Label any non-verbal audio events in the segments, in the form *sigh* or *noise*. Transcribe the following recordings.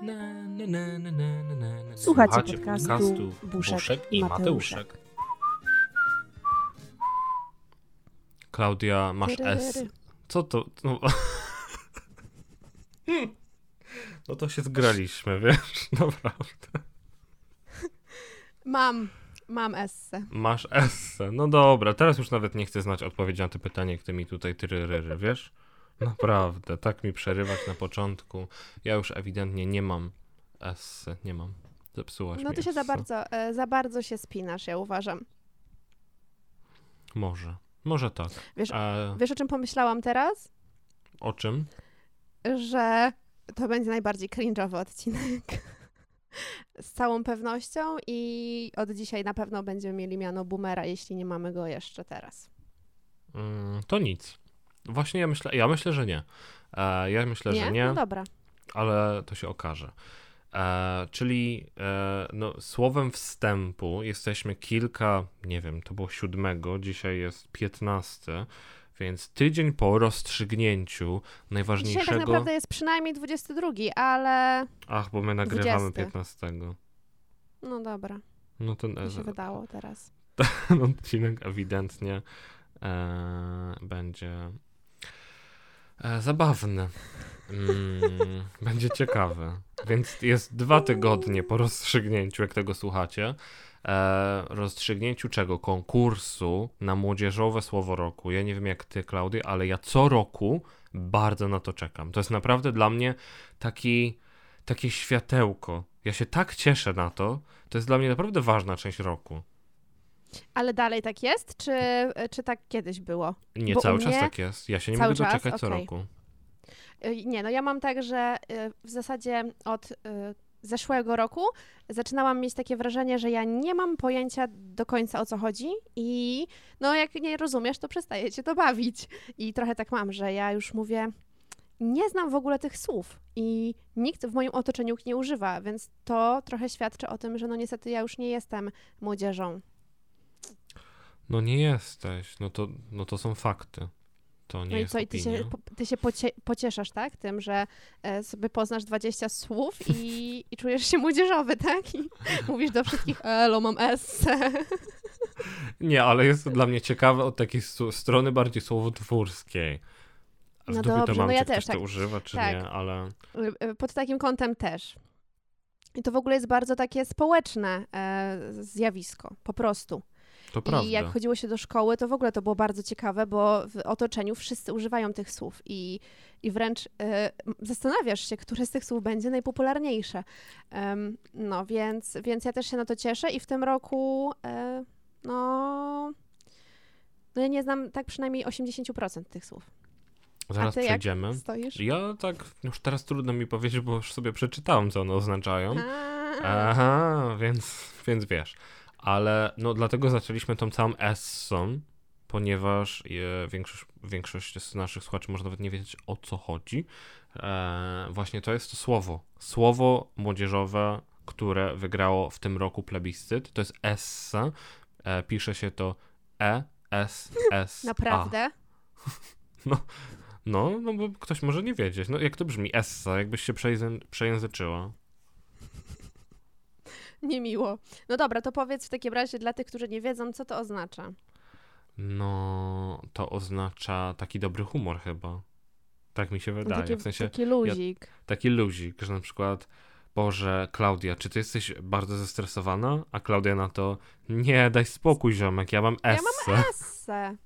Na, na, na, na, na, na, na, na. Słuchacie podcastu Buszek Buszek i Mateuszek. Mateuszek. Klaudia, masz S. Co to? No, *laughs* no to się zgraliśmy, wiesz, *laughs* naprawdę. Mam, mam esse. Masz S. No dobra, teraz już nawet nie chcę znać odpowiedzi na to pytanie, jak ty mi tutaj tyryryry, wiesz? Naprawdę, tak mi przerywać na początku. Ja już ewidentnie nie mam S, nie mam. Zepsułaś No ty się za bardzo, e, za bardzo się spinasz, ja uważam. Może, może tak. Wiesz, E, wiesz o czym pomyślałam teraz? o czym? Że to będzie najbardziej cringe'owy odcinek. *laughs* Z całą pewnością i od dzisiaj na pewno będziemy mieli miano boomera, jeśli nie mamy go jeszcze teraz. Mm, to nic. Właśnie ja myślę, ja myślę, że nie. E, ja myślę, że nie, No dobra. ale to się okaże. E, czyli e, no, słowem wstępu jesteśmy kilka, nie wiem, to było siódmego, dzisiaj jest piętnasty, więc tydzień po rozstrzygnięciu Dzisiaj tak najważniejszego. naprawdę jest przynajmniej 22, ale Ach, bo my nagrywamy 20. 15. no dobra, No to się wydało teraz. *laughs* ten odcinek ewidentnie e, będzie e, zabawny. Mm, *laughs* będzie ciekawy. Więc jest dwa tygodnie po rozstrzygnięciu, jak tego słuchacie. E, rozstrzygnięciu czego? Konkursu na młodzieżowe słowo roku. Ja nie wiem jak ty, Klaudia, ale ja co roku bardzo na to czekam. To jest naprawdę dla mnie taki, takie światełko. Ja się tak cieszę na to. To jest dla mnie naprawdę ważna część roku. Ale dalej tak jest, czy, czy tak kiedyś było? Nie, Bo cały u czas mnie tak jest. Ja się nie cały mogę czas? doczekać co Okej. roku. Y, Nie, no ja mam tak, że y, w zasadzie od y, zeszłego roku zaczynałam mieć takie wrażenie, że ja nie mam pojęcia do końca o co chodzi i no jak nie rozumiesz, to przestaje cię to bawić. I trochę tak mam, że ja już mówię, nie znam w ogóle tych słów i nikt w moim otoczeniu ich nie używa, więc to trochę świadczy o tym, że no niestety ja już nie jestem młodzieżą. No nie jesteś. No to, no to są fakty. To nie No i co, i ty się, opinia. ty się pocie, pocieszasz, tak? Tym, że e, sobie poznasz 20 słów i, i czujesz się młodzieżowy, tak? I *laughs* mówisz do wszystkich, elo, mam esse. *laughs* Nie, ale jest to dla mnie ciekawe od takiej strony bardziej słowotwórskiej. W No dobrze, to mam, no ja też to tak- używa, czy tak. nie, ale... E, Pod takim kątem też. I to w ogóle jest bardzo takie społeczne e, zjawisko, po prostu. To prawda. I jak chodziło się do szkoły, to w ogóle to było bardzo ciekawe, bo w otoczeniu wszyscy używają tych słów i, i wręcz m- zastanawiasz się, które z tych słów będzie najpopularniejsze. No więc, więc ja też się na to cieszę i w tym roku e, no, no ja nie znam tak przynajmniej 80% tych słów. Zaraz A ty przejdziemy. Ja tak, już teraz trudno mi powiedzieć, bo już sobie przeczytałem, co one oznaczają. A, Aha, więc, więc wiesz. Ale no dlatego zaczęliśmy tą całą essą, ponieważ e, większość, większość z naszych słuchaczy może nawet nie wiedzieć o co chodzi. E, właśnie to jest to słowo. Słowo młodzieżowe, które wygrało w tym roku plebiscyt. To jest essa. E, pisze się to E, S, S, A. Naprawdę? *laughs* No, no bo ktoś może nie wiedzieć. No jak to brzmi? Essa, jakbyś się przejęzy- przejęzyczyła. *laughs* Niemiło. No dobra, to powiedz w takim razie dla tych, którzy nie wiedzą, co to oznacza. No, to oznacza taki dobry humor chyba. Tak mi się wydaje. taki, w sensie taki luzik. taki luzik, że na przykład Boże, Klaudia, czy ty jesteś bardzo zestresowana? A Klaudia na to, nie, daj spokój ziomek, ja mam Ja esse. mam esse.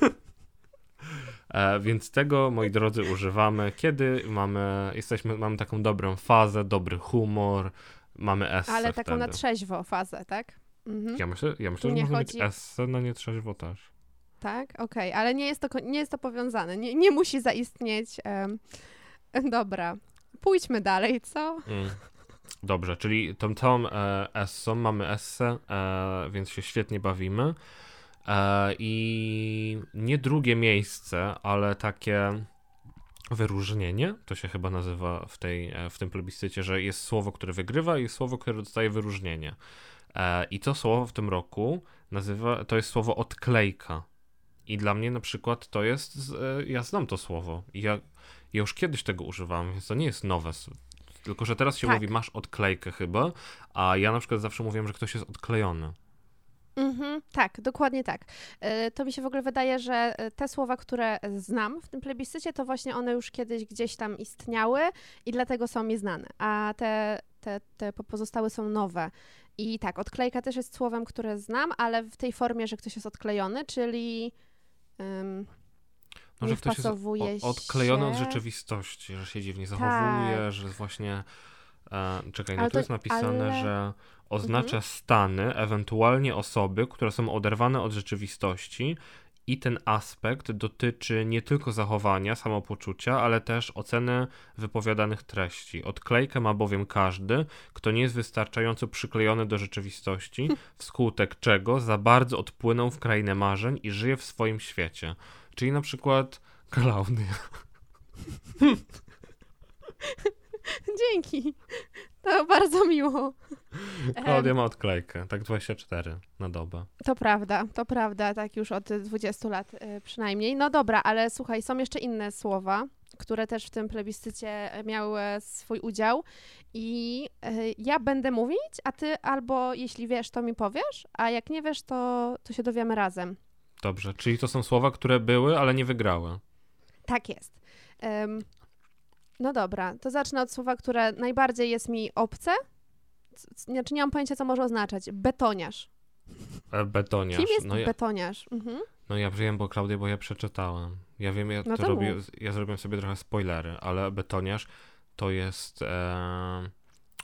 *laughs* E, więc tego, moi drodzy, używamy, kiedy mamy, jesteśmy, mamy taką dobrą fazę, dobry humor, mamy esse Ale taką wtedy. na trzeźwo fazę, tak? Mhm. Ja myślę, ja myślę że nie można chodzi- mieć esse na nietrzeźwo też. Tak, okej, ale nie jest to, nie jest to powiązane. Nie, nie musi zaistnieć. em, *laughs* dobra. pójdźmy dalej, co? Mm. Dobrze, czyli tą całą e, essą mamy esse, e, więc się świetnie bawimy. E, I nie drugie miejsce, ale takie wyróżnienie, to się chyba nazywa w, tej, e, w tym plebiscycie, że jest słowo, które wygrywa i jest słowo, które dostaje wyróżnienie. E, I to słowo w tym roku nazywa, to jest słowo odklejka. I dla mnie na przykład to jest, e, ja znam to słowo i ja, ja już kiedyś tego używałem, więc to nie jest nowe. Tylko, że teraz się Tak. mówi, masz odklejkę chyba, a ja na przykład zawsze mówiłem, że ktoś jest odklejony. Mhm, tak, dokładnie tak. E, To mi się w ogóle wydaje, że e, te słowa, które znam w tym plebiscycie, to właśnie one już kiedyś gdzieś tam istniały i dlatego są mi znane, a te, te, te po- pozostałe są nowe. I tak, odklejka też jest słowem, które znam, ale w tej formie, że ktoś jest odklejony, czyli um, No, że ktoś jest odklejony od się. rzeczywistości, że się dziwnie zachowuje, Tak. że właśnie. E, czekaj, no Ale tu to- jest napisane, ale- że oznacza Mhm. stany, ewentualnie osoby, które są oderwane od rzeczywistości. I ten aspekt dotyczy nie tylko zachowania, samopoczucia, ale też oceny wypowiadanych treści. Odklejkę ma bowiem każdy, kto nie jest wystarczająco przyklejony do rzeczywistości, wskutek czego za bardzo odpłynął w krainę marzeń i żyje w swoim świecie. Czyli na przykład Klaudia. *laughs* dzięki. To bardzo miło. *laughs* Klaudia ma odklejkę, tak 24 na dobę. To prawda, to prawda, tak już od 20 lat y, przynajmniej. No dobra, ale słuchaj, są jeszcze inne słowa, które też w tym plebiscycie miały swój udział i y, ja będę mówić, a ty albo jeśli wiesz, to mi powiesz, a jak nie wiesz, to, to się dowiemy razem. Dobrze, czyli to są słowa, które były, ale nie wygrały. Tak jest. Em, no dobra, to zacznę od słowa, które najbardziej jest mi obce. Znaczy nie mam pojęcia, co może oznaczać. Betoniarz. E, Betoniarz. Kim jest no, ja, betoniarz? Mhm. no ja wiem, bo Klaudię, bo ja przeczytałem. Ja wiem, ja No to robię, ja zrobiłem sobie trochę spoilery, ale betoniarz to jest e,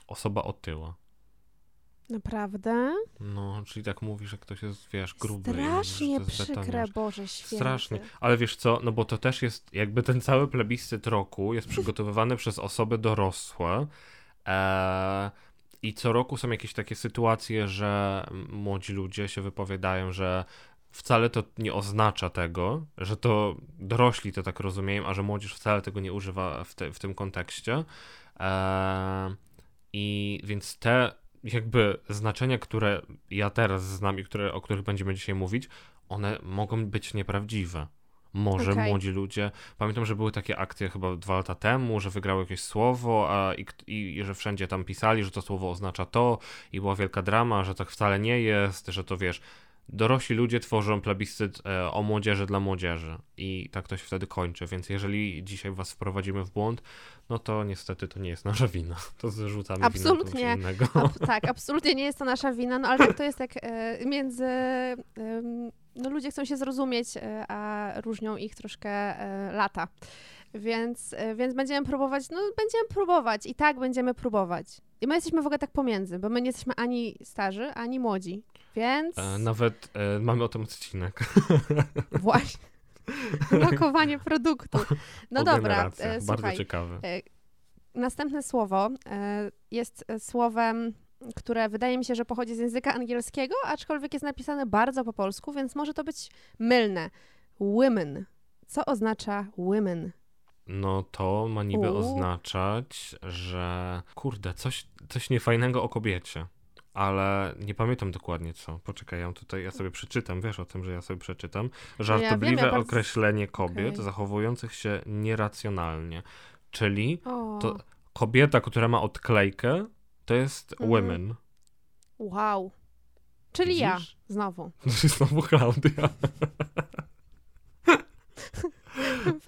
osoba otyła. Naprawdę? No, czyli tak mówi, że ktoś jest, wiesz, gruby. Strasznie jest przykre, betoniarz. Boże święty. Strasznie. Ale wiesz co, no bo to też jest, jakby ten cały plebiscyt roku jest przygotowywany przez osoby dorosłe. E, I co roku są jakieś takie sytuacje, że młodzi ludzie się wypowiadają, że wcale to nie oznacza tego, że to dorośli to tak rozumieją, a że młodzież wcale tego nie używa w, te, w tym kontekście. E, I więc te jakby znaczenia, które ja teraz znam i które, o których będziemy dzisiaj mówić, one mogą być nieprawdziwe. Może Okej. młodzi ludzie. Pamiętam, że były takie akcje chyba dwa lata temu, że wygrało jakieś słowo, a i, i, i że wszędzie tam pisali, że to słowo oznacza to, i była wielka drama, że tak wcale nie jest, że to wiesz. Dorośli ludzie tworzą plebiscyt e, o młodzieży dla młodzieży i tak to się wtedy kończy. Więc jeżeli dzisiaj was wprowadzimy w błąd, no to niestety to nie jest nasza wina. *laughs* To zrzucamy Absolutnie. winę innego. Ab, *laughs* tak, absolutnie nie jest to nasza wina, no ale tak to jest jak e, między... em, no ludzie chcą się zrozumieć, e, a różnią ich troszkę e, lata. Więc, więc będziemy próbować, no będziemy próbować i tak będziemy próbować. I my jesteśmy w ogóle tak pomiędzy, bo my nie jesteśmy ani starzy, ani młodzi. Więc E, nawet e, mamy o tym odcinek. *laughs* właśnie. *laughs* Lokowanie produktu. No o dobra, e, Bardzo słuchaj. ciekawy. Następne słowo e, jest e, słowem, które wydaje mi się, że pochodzi z języka angielskiego, aczkolwiek jest napisane bardzo po polsku, więc może to być mylne. Women. Co oznacza women? No to ma niby U. oznaczać, że kurde, coś, coś niefajnego o kobiecie. Ale nie pamiętam dokładnie co. Poczekaj, ja tutaj ja sobie przeczytam, wiesz o tym, że ja sobie przeczytam. Żartobliwe ja bardzo- określenie kobiet Okej. zachowujących się nieracjonalnie. Czyli O, to kobieta, która ma odklejkę, to jest Mhm. women. wow. Czyli ja, Widzisz? znowu. *laughs* To jest znowu Klaudia. *laughs*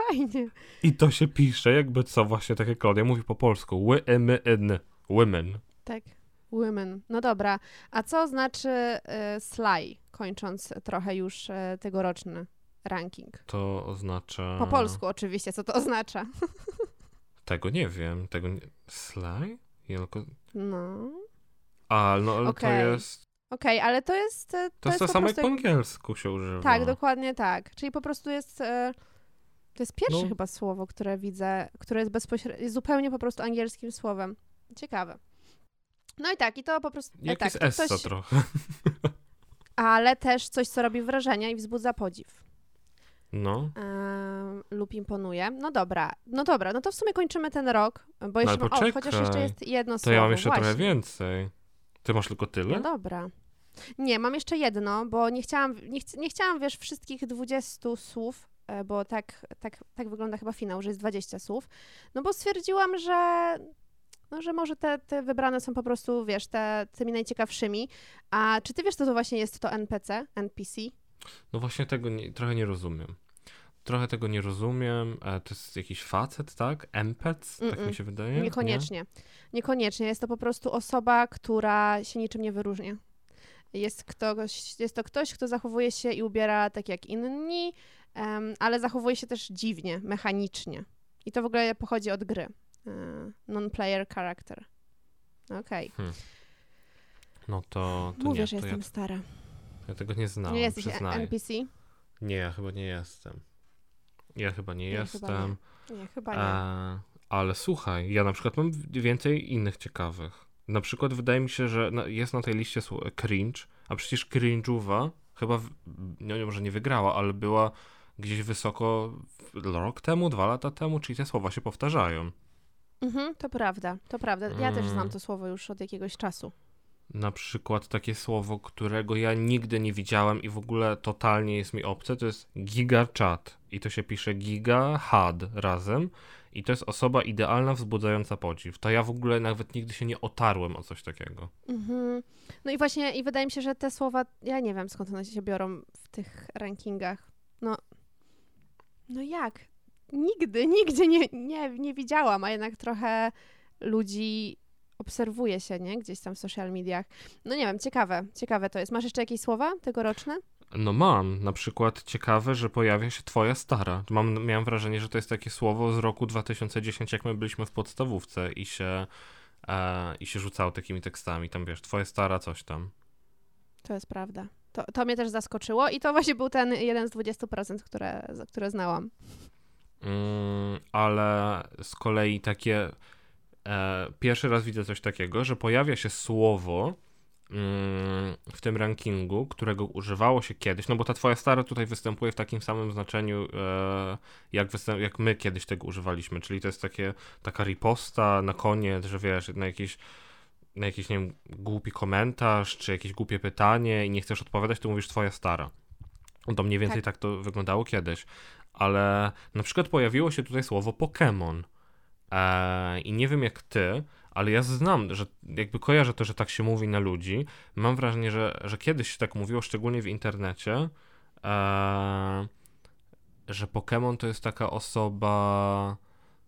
Fajnie. I to się pisze jakby co, właśnie tak jak Klaudia mówi po polsku. Women. Women. Tak, women. No dobra. A co znaczy sly, kończąc trochę już e, tegoroczny ranking? To oznacza... Po polsku oczywiście, co to oznacza. *laughs* Tego nie wiem. Tego nie... Sly? Ja tylko... No. A, no ale Okej. to jest... Okej, ale to jest. e, To jest to samo jak po angielsku się używa. Tak, dokładnie tak. Czyli po prostu jest. E, To jest pierwsze No. chyba słowo, które widzę, które jest bezpośrednio, zupełnie po prostu angielskim słowem. Ciekawe. No i tak, i to po prostu. e, Jak tak, jest to ktoś- trochę. Ale też coś, co robi wrażenie i wzbudza podziw. No. Lub imponuje. No dobra, no dobra, no to w sumie kończymy ten rok, bo jeszcze ale mam, o, chociaż jeszcze jest jedno To słowo. ja mam jeszcze właśnie. trochę więcej. Ty masz tylko tyle? No dobra. Nie, mam jeszcze jedno, bo nie chciałam, nie, ch- nie chciałam, wiesz, wszystkich 20 słów, e, bo tak, tak, tak wygląda chyba finał, że jest 20 słów, no bo stwierdziłam, że, no, że może te, te wybrane są po prostu, wiesz, te, tymi najciekawszymi. A czy ty wiesz, co to właśnie jest to NPC, NPC? No właśnie tego nie, trochę nie rozumiem. Trochę tego nie rozumiem. E, to jest jakiś facet, tak? Empec? Tak Mm-mm. mi się wydaje? Niekoniecznie. Niekoniecznie. Jest to po prostu osoba, która się niczym nie wyróżnia. Jest, ktoś, jest to ktoś, kto zachowuje się i ubiera tak jak inni, em, ale zachowuje się też dziwnie, mechanicznie. I to w ogóle pochodzi od gry. E, Non-player character. Okej. Nie? No to, to Mówię, nie, że to jestem ja, stara. ja tego nie znałem, nie jesteś przyznaję. NPC? Nie, ja chyba nie jestem. Ja chyba nie Nie, jestem. chyba Nie, chyba nie. Ale słuchaj, ja na przykład mam więcej innych ciekawych. Na przykład wydaje mi się, że jest na tej liście cringe, a przecież cringe'uwa chyba, w, no nie, może nie wygrała, ale była gdzieś wysoko rok temu, dwa lata temu, czyli te słowa się powtarzają. Mhm, to prawda, to prawda. Ja też znam Mm. to słowo już od jakiegoś czasu. Na przykład takie słowo, którego ja nigdy nie widziałem i w ogóle totalnie jest mi obce, to jest gigachat. I to się pisze giga had razem. I to jest osoba idealna, wzbudzająca podziw. To ja w ogóle nawet nigdy się nie otarłem o coś takiego. Mhm. No i właśnie, i wydaje mi się, że te słowa, ja nie wiem skąd one się biorą w tych rankingach. No, no jak? Nigdy, *laughs* nigdzie nie, nie, nie widziałam, a jednak trochę ludzi obserwuje się, nie? Gdzieś tam w social mediach. No nie wiem, ciekawe, ciekawe to jest. Masz jeszcze jakieś słowa tegoroczne? No mam, na przykład ciekawe, że pojawia się twoja stara. Mam, miałem wrażenie, że to jest takie słowo z roku 2010, jak my byliśmy w podstawówce i się, e, i się rzucało takimi tekstami. Tam wiesz, twoja stara, coś tam. To jest prawda. To, to mnie też zaskoczyło i to właśnie był ten jeden z 20%, które, które znałam. Mm, ale z kolei takie. E, pierwszy raz widzę coś takiego, że pojawia się słowo mm, w tym rankingu, którego używało się kiedyś, no bo ta twoja stara tutaj występuje w takim samym znaczeniu, e, jak, występ, jak my kiedyś tego używaliśmy, czyli to jest takie, taka riposta na koniec, że wiesz, na jakiś na jakiś, nie wiem, głupi komentarz, czy jakieś głupie pytanie i nie chcesz odpowiadać, to mówisz twoja stara. To mniej więcej tak, to wyglądało kiedyś. Ale na przykład pojawiło się tutaj słowo Pokémon. Eee, I nie wiem jak ty, ale ja znam, że jakby kojarzę to, że tak się mówi na ludzi. Mam wrażenie, że, że kiedyś się tak mówiło, szczególnie w internecie, eee, że Pokémon to jest taka osoba,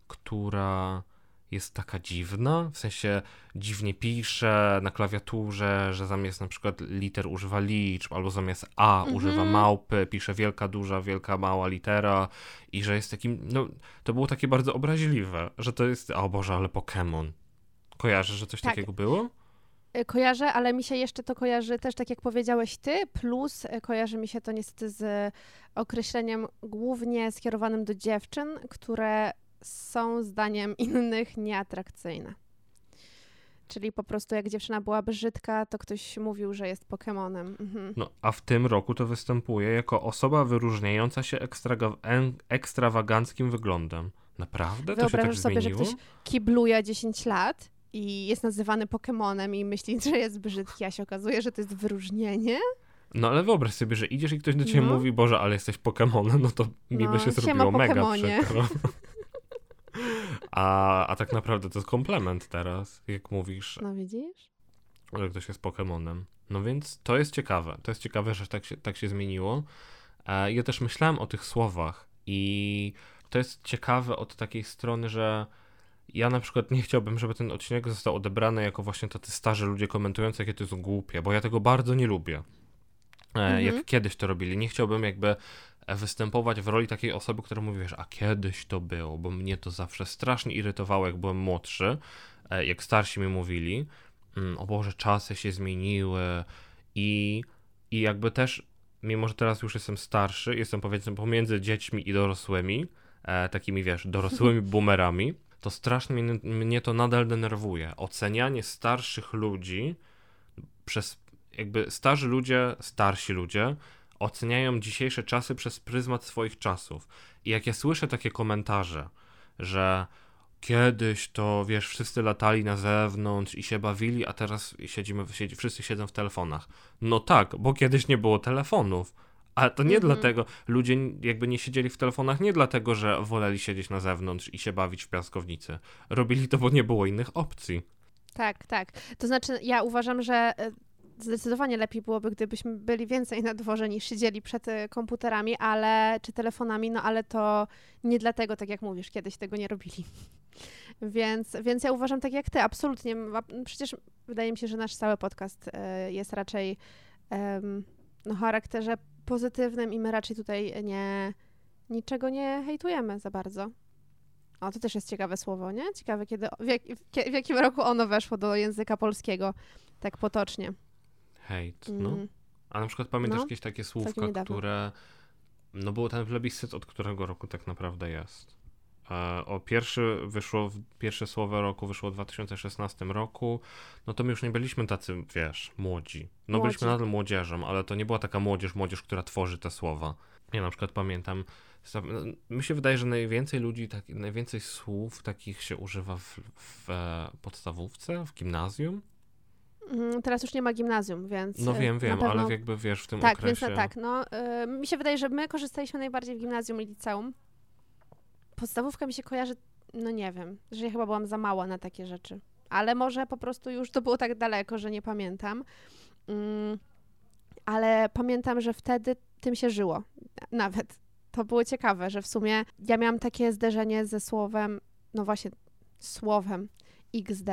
która jest taka dziwna, w sensie dziwnie pisze na klawiaturze, że zamiast na przykład liter używa liczb, albo zamiast A Mhm. używa małpy, pisze wielka, duża, wielka, mała litera i że jest takim, no to było takie bardzo obraźliwe, że to jest, o Boże, ale Pokémon. Kojarzysz, że coś Tak. takiego było? Y, Kojarzę, ale mi się jeszcze to kojarzy też tak jak powiedziałeś ty, plus y, kojarzy mi się to niestety z określeniem głównie skierowanym do dziewczyn, które są zdaniem innych nieatrakcyjne. Czyli po prostu jak dziewczyna była brzydka, to ktoś mówił, że jest Pokemonem. Mhm. No, a w tym roku to występuje jako osoba wyróżniająca się ekstraga- ekstrawaganckim wyglądem. Naprawdę? To się tak Wyobrażasz sobie, że ktoś kibluje 10 lat i jest nazywany Pokemonem i myśli, że jest brzydki, a się okazuje, że to jest wyróżnienie? No ale wyobraź sobie, że idziesz i ktoś do ciebie No. mówi, Boże, ale jesteś Pokemonem, no to mi No, by się zrobiło mega przykro. *laughs* A, a tak naprawdę to jest komplement teraz, jak mówisz, No widzisz? że ktoś jest Pokemonem. No więc to jest ciekawe. To jest ciekawe, że tak się, tak się zmieniło. E, Ja też myślałem o tych słowach i to jest ciekawe od takiej strony, że ja na przykład nie chciałbym, żeby ten odcinek został odebrany jako właśnie tacy starzy ludzie komentujący, jakie to jest głupie, bo ja tego bardzo nie lubię. E, Mhm. Jak kiedyś to robili. Nie chciałbym jakby występować w roli takiej osoby, która mówi, wiesz, a kiedyś to było, bo mnie to zawsze strasznie irytowało, jak byłem młodszy, e, jak starsi mi mówili, mm, o Boże, czasy się zmieniły i, i jakby też, mimo że teraz już jestem starszy, jestem powiedzmy pomiędzy dziećmi i dorosłymi, e, takimi, wiesz, dorosłymi *laughs* boomerami, to strasznie mnie, mnie to nadal denerwuje. Ocenianie starszych ludzi przez, jakby starzy ludzie, starsi ludzie oceniają dzisiejsze czasy przez pryzmat swoich czasów. I jak ja słyszę takie komentarze, że kiedyś to, wiesz, wszyscy latali na zewnątrz i się bawili, a teraz siedzimy, siedzi, wszyscy siedzą w telefonach. No tak, bo kiedyś nie było telefonów. Ale to nie Mhm. dlatego, ludzie jakby nie siedzieli w telefonach nie dlatego, że woleli siedzieć na zewnątrz i się bawić w piaskownicy. Robili to, bo nie było innych opcji. Tak, tak. To znaczy, ja uważam, że e, zdecydowanie lepiej byłoby, gdybyśmy byli więcej na dworze niż siedzieli przed e, komputerami, ale czy telefonami, no ale to nie dlatego, tak jak mówisz, kiedyś tego nie robili. *laughs* Więc, więc ja uważam tak jak ty, absolutnie. Przecież wydaje mi się, że nasz cały podcast e, jest raczej no, charakterze pozytywnym i my raczej tutaj nie niczego nie hejtujemy za bardzo. O, to też jest ciekawe słowo, nie? Ciekawe, kiedy, w, jak, w, w jakim roku ono weszło do języka polskiego, tak potocznie. Hejt, no. Mm. A na przykład pamiętasz No, jakieś takie słówka, które. No było ten plebiscyt, od którego roku tak naprawdę jest. E, o pierwszy wyszło, pierwsze słowo roku wyszło w 2016 roku, no to my już nie byliśmy tacy, wiesz, młodzi. No Młodzi. byliśmy nadal młodzieżą, ale to nie była taka młodzież, młodzież, która tworzy te słowa. Ja na przykład pamiętam, no, mi się wydaje, że najwięcej ludzi, tak, najwięcej słów takich się używa w, w e, podstawówce, w gimnazjum. Mm, Teraz już nie ma gimnazjum, więc. No e, wiem, wiem, pewno... ale jakby wiesz, w tym Tak, okresie... więc na, tak. No, y, mi się wydaje, że my korzystaliśmy najbardziej w gimnazjum i liceum. Podstawówka mi się kojarzy, no nie wiem, że ja chyba byłam za mała na takie rzeczy. Ale może po prostu już to było tak daleko, że nie pamiętam. Mm, ale pamiętam, że wtedy tym się żyło. Nawet. To było ciekawe, że w sumie ja miałam takie zderzenie ze słowem, no właśnie, słowem XD.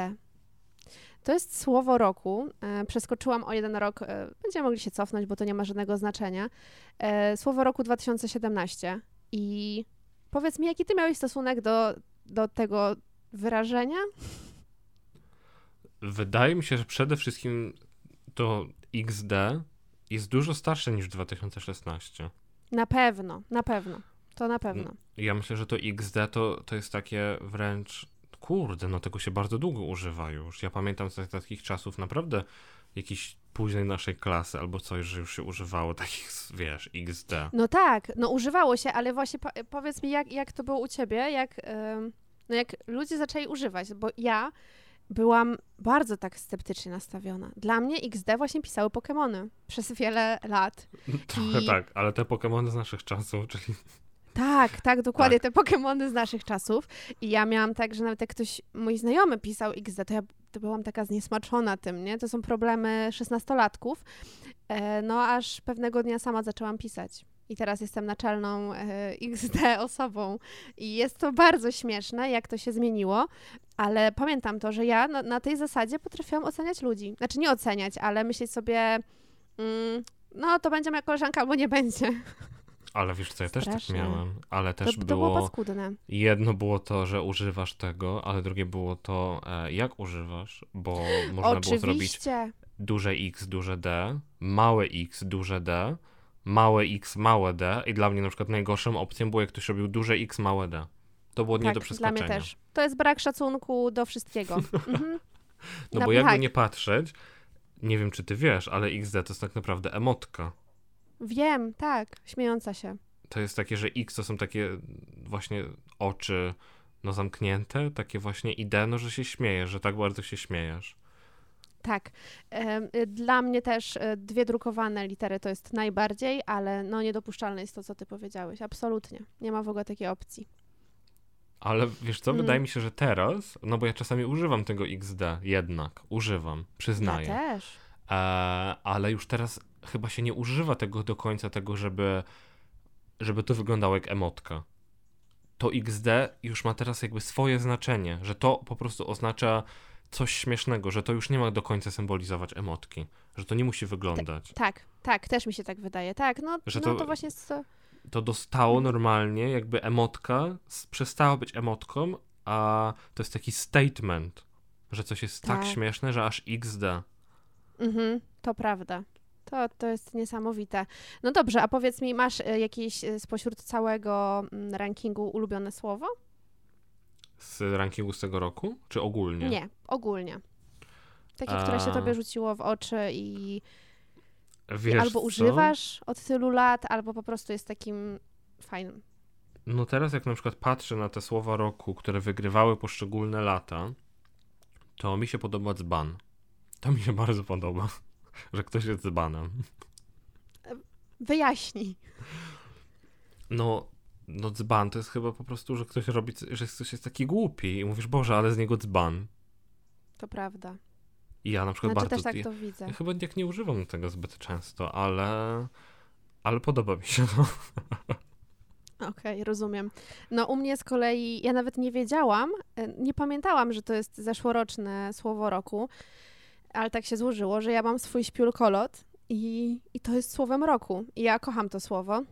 To jest słowo roku. E, przeskoczyłam o jeden rok. E, będziemy mogli się cofnąć, bo to nie ma żadnego znaczenia. E, słowo roku 2017. I powiedz mi, jaki ty miałeś stosunek do, do tego wyrażenia? Wydaje mi się, że przede wszystkim to XD jest dużo starsze niż 2016. Na pewno, na pewno. To na pewno. Ja myślę, że to XD to, to jest takie wręcz. Kurde, no tego się bardzo długo używa już. Ja pamiętam z takich czasów naprawdę jakiejś późnej naszej klasy albo coś, że już się używało takich, wiesz, XD. No tak, no używało się, ale właśnie po, powiedz mi, jak, jak to było u ciebie, jak, ym, no jak ludzie zaczęli używać, bo ja byłam bardzo tak sceptycznie nastawiona. Dla mnie XD właśnie pisały Pokemony przez wiele lat. *laughs* Trochę I- tak, ale te Pokémony z naszych czasów, czyli Tak, tak, dokładnie, Tak. te Pokemony z naszych czasów. I ja miałam tak, że nawet jak ktoś, mój znajomy pisał XD, to ja to byłam taka zniesmaczona tym, nie? To są problemy szesnastolatków. E, no aż pewnego dnia sama zaczęłam pisać. I teraz jestem naczelną e, XD *laughs* osobą. I jest to bardzo śmieszne, jak to się zmieniło, ale pamiętam to, że ja na, na tej zasadzie potrafiłam oceniać ludzi. Znaczy nie oceniać, ale myśleć sobie, mm, no to będzie moja koleżanka albo nie będzie. *laughs* Ale wiesz co, ja też tak miałem, ale To, też to było było, paskudne. jedno było to, że używasz tego, ale drugie było to, e, jak używasz, bo można było zrobić Oczywiście. duże X, duże D, małe X, duże D, małe X, małe D i dla mnie na przykład najgorszą opcją było, jak ktoś robił duże X, małe D. To było nie do Tak, dla przeskoczenia. mnie też. To jest brak szacunku do wszystkiego. *laughs* Mhm. No No bo jakby tak. nie patrzeć, nie wiem czy ty wiesz, ale XD to jest tak naprawdę emotka. Wiem, tak, śmiejąca się. to jest takie, że X to są takie właśnie oczy no zamknięte, takie właśnie idee, no że się śmiejesz, że tak bardzo się śmiejesz. Tak. Y, Dla mnie też y, dwie drukowane litery to jest najbardziej, ale no niedopuszczalne jest to, co ty powiedziałeś. Absolutnie. Nie ma w ogóle takiej opcji. Ale wiesz co, Mm. wydaje mi się, że teraz, no bo ja czasami używam tego XD, jednak, używam, przyznaję. Ja też. E, ale już teraz chyba się nie używa tego do końca, tego, żeby, żeby to wyglądało jak emotka. To XD już ma teraz jakby swoje znaczenie, że to po prostu oznacza coś śmiesznego, że to już nie ma do końca symbolizować emotki, że to nie musi wyglądać. Tak, tak, też mi się tak wydaje. Tak, no, Że no to- to właśnie jest to... To dostało normalnie, jakby emotka przestała być emotką, a to jest taki statement, że coś jest tak, Tak. śmieszne, że aż XD. Mhm, to prawda. To, to jest niesamowite. No dobrze, a powiedz mi, masz e, jakieś e, spośród całego mm, rankingu ulubione słowo? Z rankingu z tego roku? Czy ogólnie? Nie, ogólnie. Takie, które się tobie rzuciło w oczy i Wiesz albo co? używasz od tylu lat, albo po prostu jest takim fajnym. No teraz jak na przykład patrzę na te słowa roku, które wygrywały poszczególne lata, to mi się podoba dzban. To mi się *laughs* bardzo podoba, że ktoś jest dzbanem. Wyjaśnij. No, no dzban to jest chyba po prostu, że ktoś robi, że ktoś jest taki głupi i mówisz, Boże, ale z niego dzban. To prawda. I ja na przykład Znaczy bardzo... też tak to widzę. ja chyba jak nie używam tego zbyt często, ale... Ale podoba mi się to. Okej, rozumiem. No u mnie z kolei, ja nawet nie wiedziałam, e, nie pamiętałam, że to jest zeszłoroczne słowo roku, ale tak się złożyło, że ja mam swój śpiulkolot i, i to jest słowem roku. I ja kocham to słowo.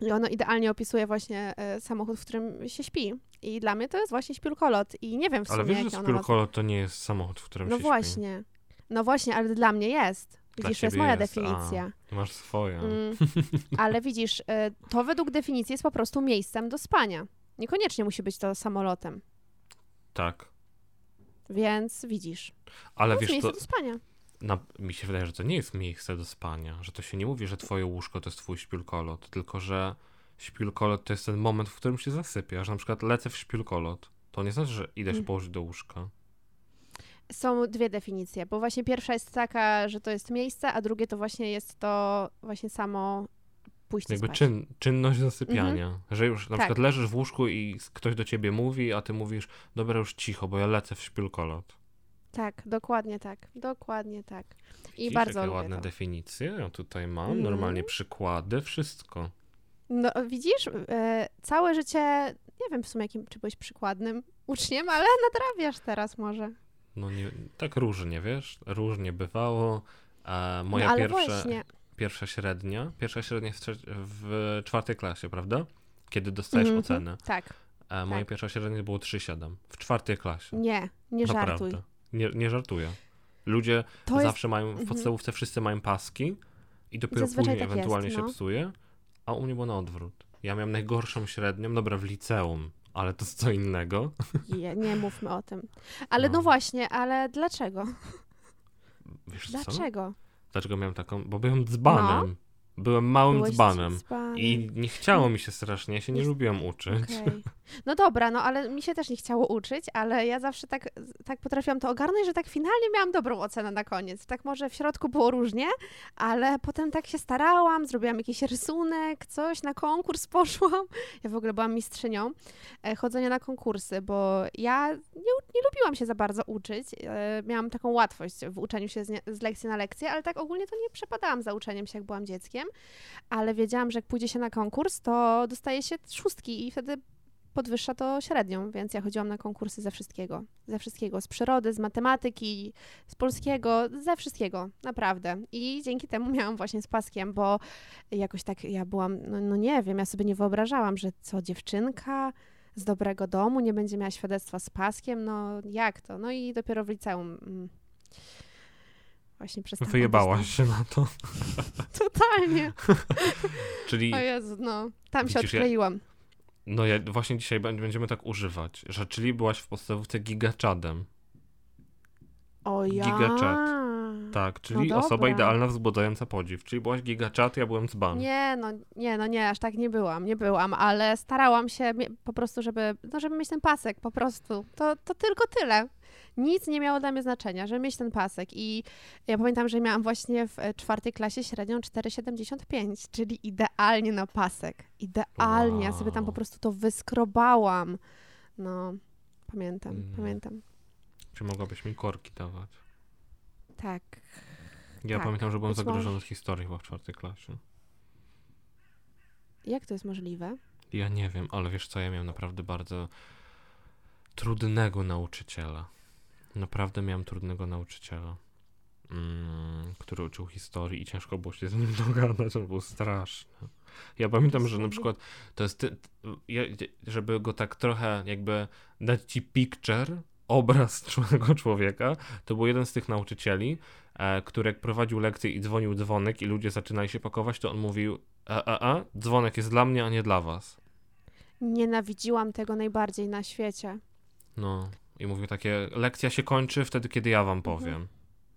I ono idealnie opisuje właśnie e, samochód, w którym się śpi. I dla mnie to jest właśnie śpiulkolot. I nie wiem w sumie, Ale wiesz, że spiórkolot to nie jest samochód, w którym No się właśnie. No właśnie, ale dla mnie jest. Widzisz, to jest moja jest, a. definicja. śpi. Ty masz swoje. Mm, *laughs* ale widzisz, y, to według definicji jest po prostu miejscem do spania. Niekoniecznie musi być to samolotem. Tak. Więc widzisz, Ale to jest wiesz, miejsce to, do spania. na, mi się wydaje, że to nie jest miejsce do spania, że to się nie mówi, że twoje łóżko to jest twój śpiulkolot, tylko że śpiulkolot to jest ten moment, w którym się zasypiasz. Na przykład lecę w śpiulkolot. To nie znaczy, że idę się Mm. położyć do łóżka. Są dwie definicje, bo właśnie pierwsza jest taka, że to jest miejsce, a drugie to właśnie jest to właśnie samo pójście Jakby spać. czyn, czynność zasypiania. Że już na Tak. przykład leżysz w łóżku i ktoś do ciebie mówi, a ty mówisz, dobra, już cicho, bo ja lecę w śpiulkolot. Tak, dokładnie tak. Dokładnie tak. I Widzisz, bardzo jakie lubię ładne to. definicje ja tutaj mam, Mhm. normalnie przykłady, wszystko. No widzisz, e, całe życie, nie wiem w sumie jakim, czy byłeś przykładnym uczniem, ale *laughs* nadrabiasz teraz może. No nie, tak różnie, wiesz, różnie bywało. E, moja no ale pierwsza, właśnie, pierwsza średnia, pierwsza średnia w, w czwartej klasie, prawda? Kiedy dostajesz Mhm, ocenę. tak, moja tak. pierwsza średnia było 3,7 w czwartej klasie. nie, nie żartuj. Nie, nie żartuję. Ludzie To jest zawsze mają, w mhm. podstawówce wszyscy mają paski i dopiero Zazwyczaj później tak jest, ewentualnie się no. psuje, a u mnie było na odwrót. Ja miałem najgorszą średnią, dobra, w liceum, ale to jest co innego. *laughs* Je, nie mówmy o tym. Ale no. No. właśnie, ale dlaczego? Wiesz co? Dlaczego? Miałem taką? Bo byłem dzbanem. Byłem małym No. Byłeś dzbanem. dzbanem. I nie chciało mi się strasznie, ja się nie Jest- lubiłem uczyć. Okej. No dobra, no ale mi się też nie chciało uczyć, ale ja zawsze tak, tak potrafiłam to ogarnąć, że tak finalnie miałam dobrą ocenę na koniec. Tak może w środku było różnie, ale potem tak się starałam, zrobiłam jakiś rysunek, coś, na konkurs *laughs* poszłam. Ja w ogóle byłam mistrzynią e, chodzenia na konkursy, bo ja nie, nie lubiłam się za bardzo uczyć. E, miałam taką łatwość w uczeniu się z, nie, z lekcji na lekcję, ale tak ogólnie to nie przepadałam za uczeniem się, jak byłam dzieckiem. Ale wiedziałam, że jak pójdzie się na konkurs, to dostaje się szóstki i wtedy podwyższa to średnią, więc ja chodziłam na konkursy ze wszystkiego. Ze wszystkiego, z przyrody, z matematyki, z polskiego, ze wszystkiego, naprawdę. I dzięki temu miałam właśnie z paskiem, bo jakoś tak ja byłam, no, no nie wiem, ja sobie nie wyobrażałam, że co, dziewczynka z dobrego domu nie będzie miała świadectwa z paskiem, no jak to? No i dopiero w liceum mm, właśnie przestałam. Wyjebałaś się na to. *laughs* Totalnie. *laughs* Czyli, O Jezu, no. Tam się Widzisz, ja- odkleiłam. no ja właśnie dzisiaj bę- będziemy tak używać, że czyli byłaś w podstawówce gigaczadem. O ja. Gigachat. Tak, czyli No osoba idealna, wzbudzająca podziw. Czyli byłaś gigaczat, ja byłem dzban. Nie, no nie, no nie, aż tak nie byłam, nie byłam, ale starałam się po prostu, żeby, no żeby mieć ten pasek, po prostu. To, to tylko tyle. Nic nie miało dla mnie znaczenia, żeby mieć ten pasek. I ja pamiętam, że miałam właśnie w e, czwartej klasie średnią 4,75, czyli idealnie na pasek. Idealnie. Ja sobie tam po Wow. prostu to wyskrobałam. No, pamiętam, Mm. pamiętam. Czy mogłabyś mi korki dawać? Tak. Ja Tak, pamiętam, że byłem być zagrożony może. z historii chyba w czwartej klasie. Jak to jest możliwe? Ja nie wiem, ale wiesz co, ja miałem naprawdę bardzo trudnego nauczyciela. Naprawdę miałem trudnego nauczyciela, mm, który uczył historii i ciężko było się z nim *laughs* dogadać, on był straszny. Ja pamiętam, że na przykład to jest, ty, żeby go tak trochę jakby dać ci picture obraz *laughs* tego człowieka. To był jeden z tych nauczycieli, e, który jak prowadził lekcję i dzwonił dzwonek i ludzie zaczynali się pakować, to on mówił, a, a, a, dzwonek jest dla mnie, a nie dla was. Nienawidziłam tego najbardziej na świecie. No. I mówił takie, lekcja się kończy wtedy, kiedy ja wam Mhm. powiem.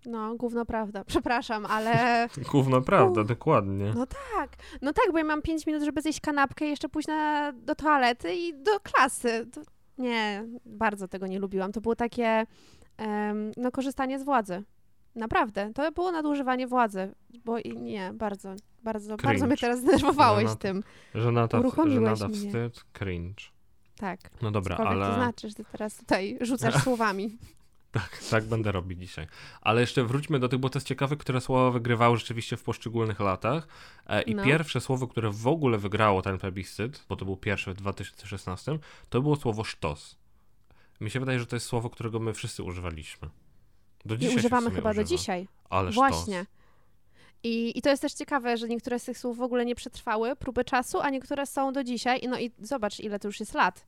No, gówno prawda. *laughs* Przepraszam, ale *laughs* Gówno prawda, U. dokładnie. no tak. No tak, bo ja mam 5 minut, żeby zjeść kanapkę i jeszcze pójść na, do toalety i do klasy. To, nie, bardzo tego nie lubiłam. To było takie, em, no, korzystanie z władzy. Naprawdę. To było nadużywanie władzy, bo i nie, bardzo, bardzo, bardzo mnie Cringe. teraz zdenerwowałeś tym. Żenata, Uruchomiłeś mnie. wstyd, cringe. Tak. No dobra, Cokolwiek ale... to znaczy, że ty teraz tutaj rzucasz *laughs* słowami. Tak, tak będę robić dzisiaj. Ale jeszcze wróćmy do tych, bo to jest ciekawe, które słowa wygrywały rzeczywiście w poszczególnych latach. E, I No. pierwsze słowo, które w ogóle wygrało ten plebiscyt, bo to był pierwszy w 2016, to było słowo sztos. Mi się wydaje, że to jest słowo, którego my wszyscy używaliśmy. Do I dzisiaj w używamy chyba do używa. dzisiaj. Ale Właśnie. sztos. I, I to jest też ciekawe, że niektóre z tych słów w ogóle nie przetrwały próby czasu, a niektóre są do dzisiaj. I No i zobacz, ile to już jest lat.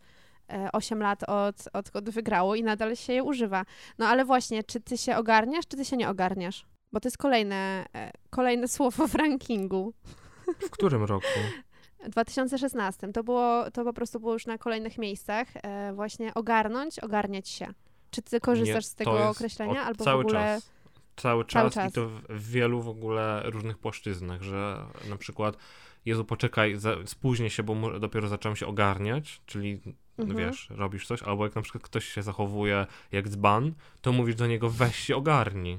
E, Osiem lat od, odkąd wygrało i nadal się je używa. No ale właśnie, czy ty się ogarniasz, czy ty się nie ogarniasz? Bo to jest kolejne, e, kolejne *laughs* słowo w rankingu. W którym roku? W 2016 to było, to po prostu było już na kolejnych miejscach. E, właśnie ogarnąć, ogarniać się. Czy ty korzystasz Nie, z tego określenia, od- albo cały w ogóle... Czas. Cały Cały czas, czas. i to w- wielu w ogóle różnych płaszczyznach, że na przykład Jezu, poczekaj, za, spóźnię się, bo dopiero zacząłem się ogarniać, czyli Mhm. wiesz, robisz coś, albo jak na przykład ktoś się zachowuje jak dzban, to mówisz do niego weź się ogarnij.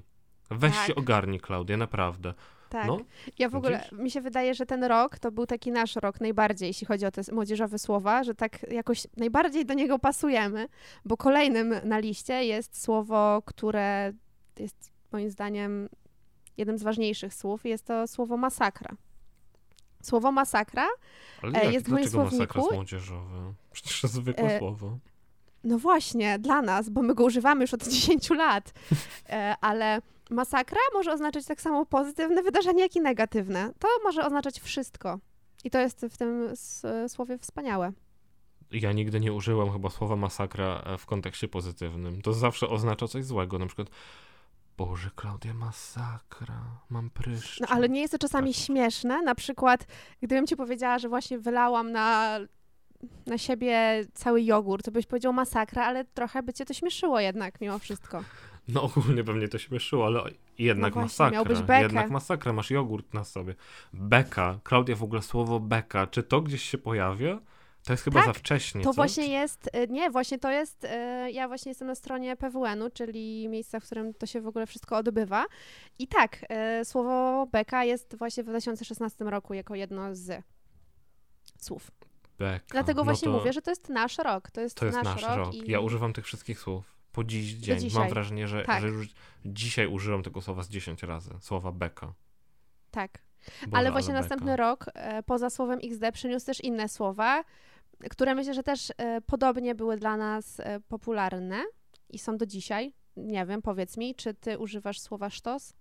Weź Tak. się ogarnij, Klaudia, naprawdę. Tak. No, Ja w ogóle, widzisz? mi się wydaje, że ten rok to był taki nasz rok najbardziej, jeśli chodzi o te młodzieżowe słowa, że tak jakoś najbardziej do niego pasujemy, bo kolejnym na liście jest słowo, które jest moim zdaniem jednym z ważniejszych słów, jest to słowo masakra. Słowo masakra, ale E, jak, jest w moim dlaczego masakra słowniku. jest młodzieżowe? Przecież to zwykłe E, słowo. no właśnie, dla nas, bo my go używamy już od *laughs* 10 lat, e, ale masakra może oznaczać tak samo pozytywne wydarzenie, jak i negatywne. To może oznaczać wszystko. I to jest w tym słowie wspaniałe. Ja nigdy nie użyłem chyba słowa masakra e, w kontekście pozytywnym. To zawsze oznacza coś złego, na przykład Boże, Klaudia, masakra, mam pryszcze. No ale nie jest to czasami Tak. śmieszne. Na przykład, gdybym ci powiedziała, że właśnie wylałam na, na siebie cały jogurt, to byś powiedział masakra, ale trochę by cię to śmieszyło jednak mimo wszystko. No ogólnie pewnie to śmieszyło, ale jednak No właśnie, masakra. Jednak masakra, masz jogurt na sobie. Beka. Klaudia, w ogóle słowo beka, czy to gdzieś się pojawia? To jest chyba Tak, za wcześnie, To co? właśnie jest, y, nie, właśnie to jest, y, ja właśnie jestem na stronie PWN-u, czyli miejsca, w którym to się w ogóle wszystko odbywa. I tak, y, słowo beka jest właśnie w 2016 roku jako jedno z słów. Beka. Dlatego No właśnie to, mówię, że to jest nasz rok. To jest, To jest nasz, nasz rok. I... Ja używam tych wszystkich słów. Po dziś dzień. Mam wrażenie, że, Tak. że już dzisiaj użyłem tego słowa z 10 razy. Słowa beka. Tak. Boże, ale właśnie beka. następny rok, poza słowem XD, przyniósł też inne słowa, które myślę, że też e, podobnie były dla nas e, popularne i są do dzisiaj. Nie wiem, powiedz mi, czy ty używasz słowa sztos?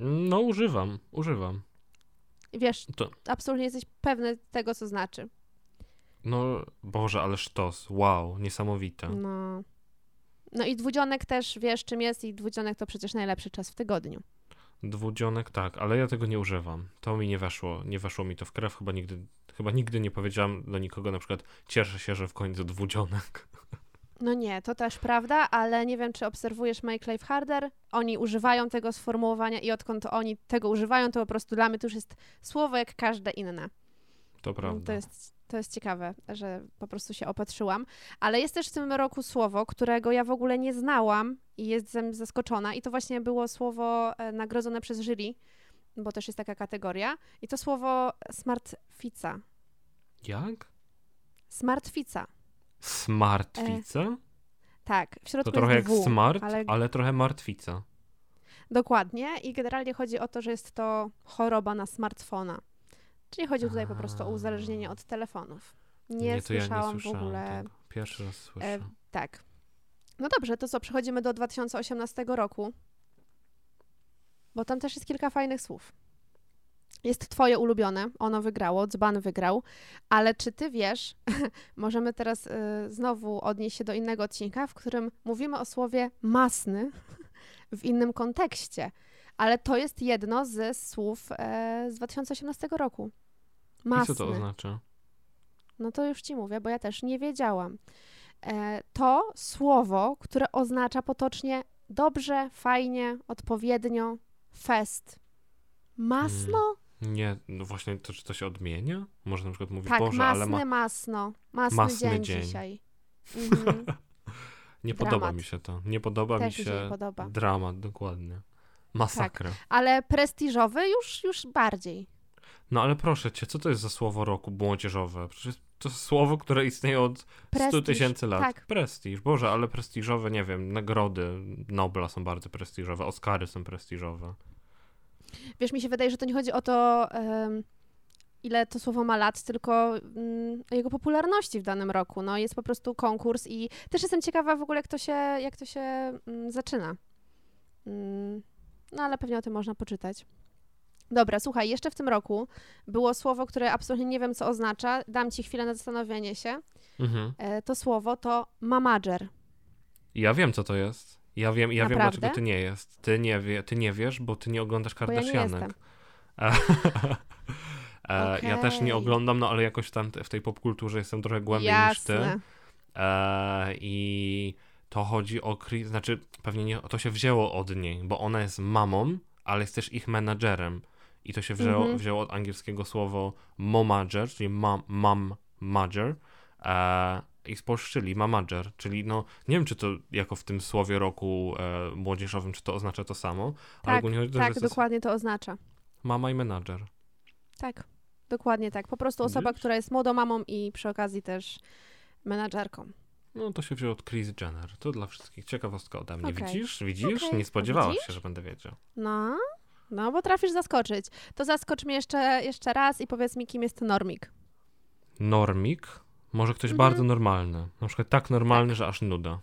No używam, używam. Wiesz, To- absolutnie jesteś pewny tego, co znaczy. No, Boże, ale sztos. Wow, niesamowite. No. No i dwudzionek też wiesz, czym jest i dwudzionek to przecież najlepszy czas w tygodniu. Dwudzionek tak, ale ja tego nie używam. To mi nie weszło, nie weszło mi to w krew. Chyba nigdy, chyba nigdy nie powiedziałam do nikogo na przykład cieszę się, że w końcu dwudzionek. No nie, to też prawda, ale nie wiem, czy obserwujesz Make Life Harder. Oni używają tego sformułowania i odkąd oni tego używają, to po prostu dla mnie to już jest słowo jak każde inne. To prawda. To jest, to jest ciekawe, że po prostu się opatrzyłam. Ale jest też w tym roku słowo, którego ja w ogóle nie znałam i jestem zaskoczona. I to właśnie było słowo e, nagrodzone przez jury, bo też jest taka kategoria. I to słowo smartfica. Jak? Smartfica. Smartwica? Tak, w środku To trochę jak W, smart, ale ale... trochę martwica. Dokładnie i generalnie chodzi o to, że jest to choroba na smartfona. Czyli chodzi tutaj po prostu o uzależnienie od telefonów. Nie, ja słyszałam nie słyszałam w ogóle. Tego. Pierwszy raz słyszę. E, tak. No dobrze, to co, przechodzimy do 2018 roku. Bo tam też jest kilka fajnych słów. jest twoje ulubione, ono wygrało, dzban wygrał, ale czy ty wiesz, *laughs* możemy teraz y, znowu odnieść się do innego odcinka, w którym mówimy o słowie masny *laughs* w innym kontekście, ale to jest jedno ze słów e, z 2018 roku. Masny. I co to oznacza? No to już ci mówię, bo ja też nie wiedziałam. E, to słowo, które oznacza potocznie dobrze, fajnie, odpowiednio, fest. Masno? Nie, no właśnie, to czy to się odmienia? Może na przykład mówić, tak, Boże, masny, ale ma... masno. Masny, Masny dzień, dzień. dzisiaj. *laughs* Mhm. nie podoba dramat. mi się to. Nie podoba Też mi się się podoba. Dramat, dokładnie. Masakra. Ale prestiżowy już, już bardziej. No ale proszę cię, co to jest za słowo roku młodzieżowe? Przecież to słowo, które istnieje od 100 Prestiż, tysięcy lat. tak. Prestiż. Boże, ale prestiżowe, nie wiem, nagrody Nobla są bardzo prestiżowe, Oscary są prestiżowe. Wiesz, mi się wydaje, że to nie chodzi o to, ile to słowo ma lat, tylko mm, o jego popularności w danym roku. No, jest po prostu konkurs i też jestem ciekawa w ogóle, jak to się, jak to się mm, zaczyna. No, ale pewnie o tym można poczytać. Dobra, słuchaj, jeszcze w tym roku było słowo, które absolutnie nie wiem, co oznacza. Dam ci chwilę na zastanowienie się. Mhm. E, to słowo to mamager. Ja wiem, co to jest. Ja wiem, ja wiem, dlaczego ty nie jest. Ty nie, wie, ty nie wiesz, bo ty nie oglądasz Bo ja Kardashianek. *laughs* E, Ja też nie oglądam, no ale jakoś tam w tej popkulturze jestem trochę głębiej niż ty. Jasne. E, I to chodzi o Chris, znaczy pewnie nie, to się wzięło od niej, bo ona jest mamą, ale jest też ich menadżerem. I to się wzięło, Mhm. wzięło od angielskiego słowo momager, czyli mam, mam mager. E, I spolszczyli mamager, czyli no nie wiem, czy to jako w tym słowie roku e, młodzieżowym, czy to oznacza to samo, ale Tak, ogólnie chodzi tak, dokładnie to oznacza. mama i menadżer. Tak, dokładnie tak. Po prostu osoba, Widzisz? która jest młodą mamą i przy okazji też menadżerką. No to się wzięło od Chris Jenner. To dla wszystkich ciekawostka ode mnie. Okej. Widzisz? Widzisz? Okej. Nie spodziewałaś się, że będę wiedział. No, no, potrafisz zaskoczyć. To zaskocz mnie jeszcze, jeszcze raz i powiedz mi, kim jest normik. Normik? Może ktoś Mhm. bardzo normalny. Na przykład tak normalny, że aż nuda.